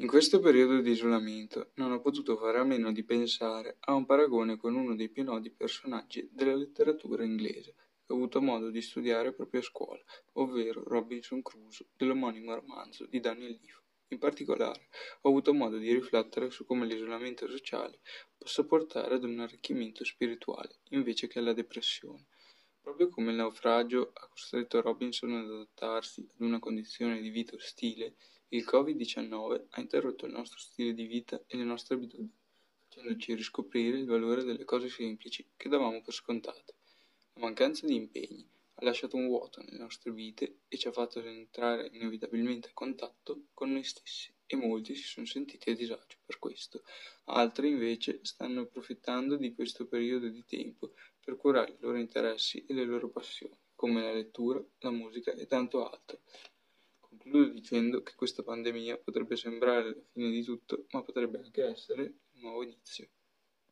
In questo periodo di isolamento non ho potuto fare a meno di pensare a un paragone con uno dei più noti personaggi della letteratura inglese che ho avuto modo di studiare proprio a scuola, ovvero Robinson Crusoe dell'omonimo romanzo di Daniel Defoe. In particolare, ho avuto modo di riflettere su come l'isolamento sociale possa portare ad un arricchimento spirituale invece che alla depressione. Proprio come il naufragio ha costretto Robinson ad adattarsi ad una condizione di vita ostile, il Covid-19 ha interrotto il nostro stile di vita e le nostre abitudini, facendoci riscoprire il valore delle cose semplici che davamo per scontate. La mancanza di impegni ha lasciato un vuoto nelle nostre vite e ci ha fatto entrare inevitabilmente a contatto con noi stessi e molti si sono sentiti a disagio per questo. Altri invece stanno approfittando di questo periodo di tempo per curare i loro interessi e le loro passioni, come la lettura, la musica e tanto altro. Concludo dicendo che questa pandemia potrebbe sembrare la fine di tutto, ma potrebbe anche essere un nuovo inizio.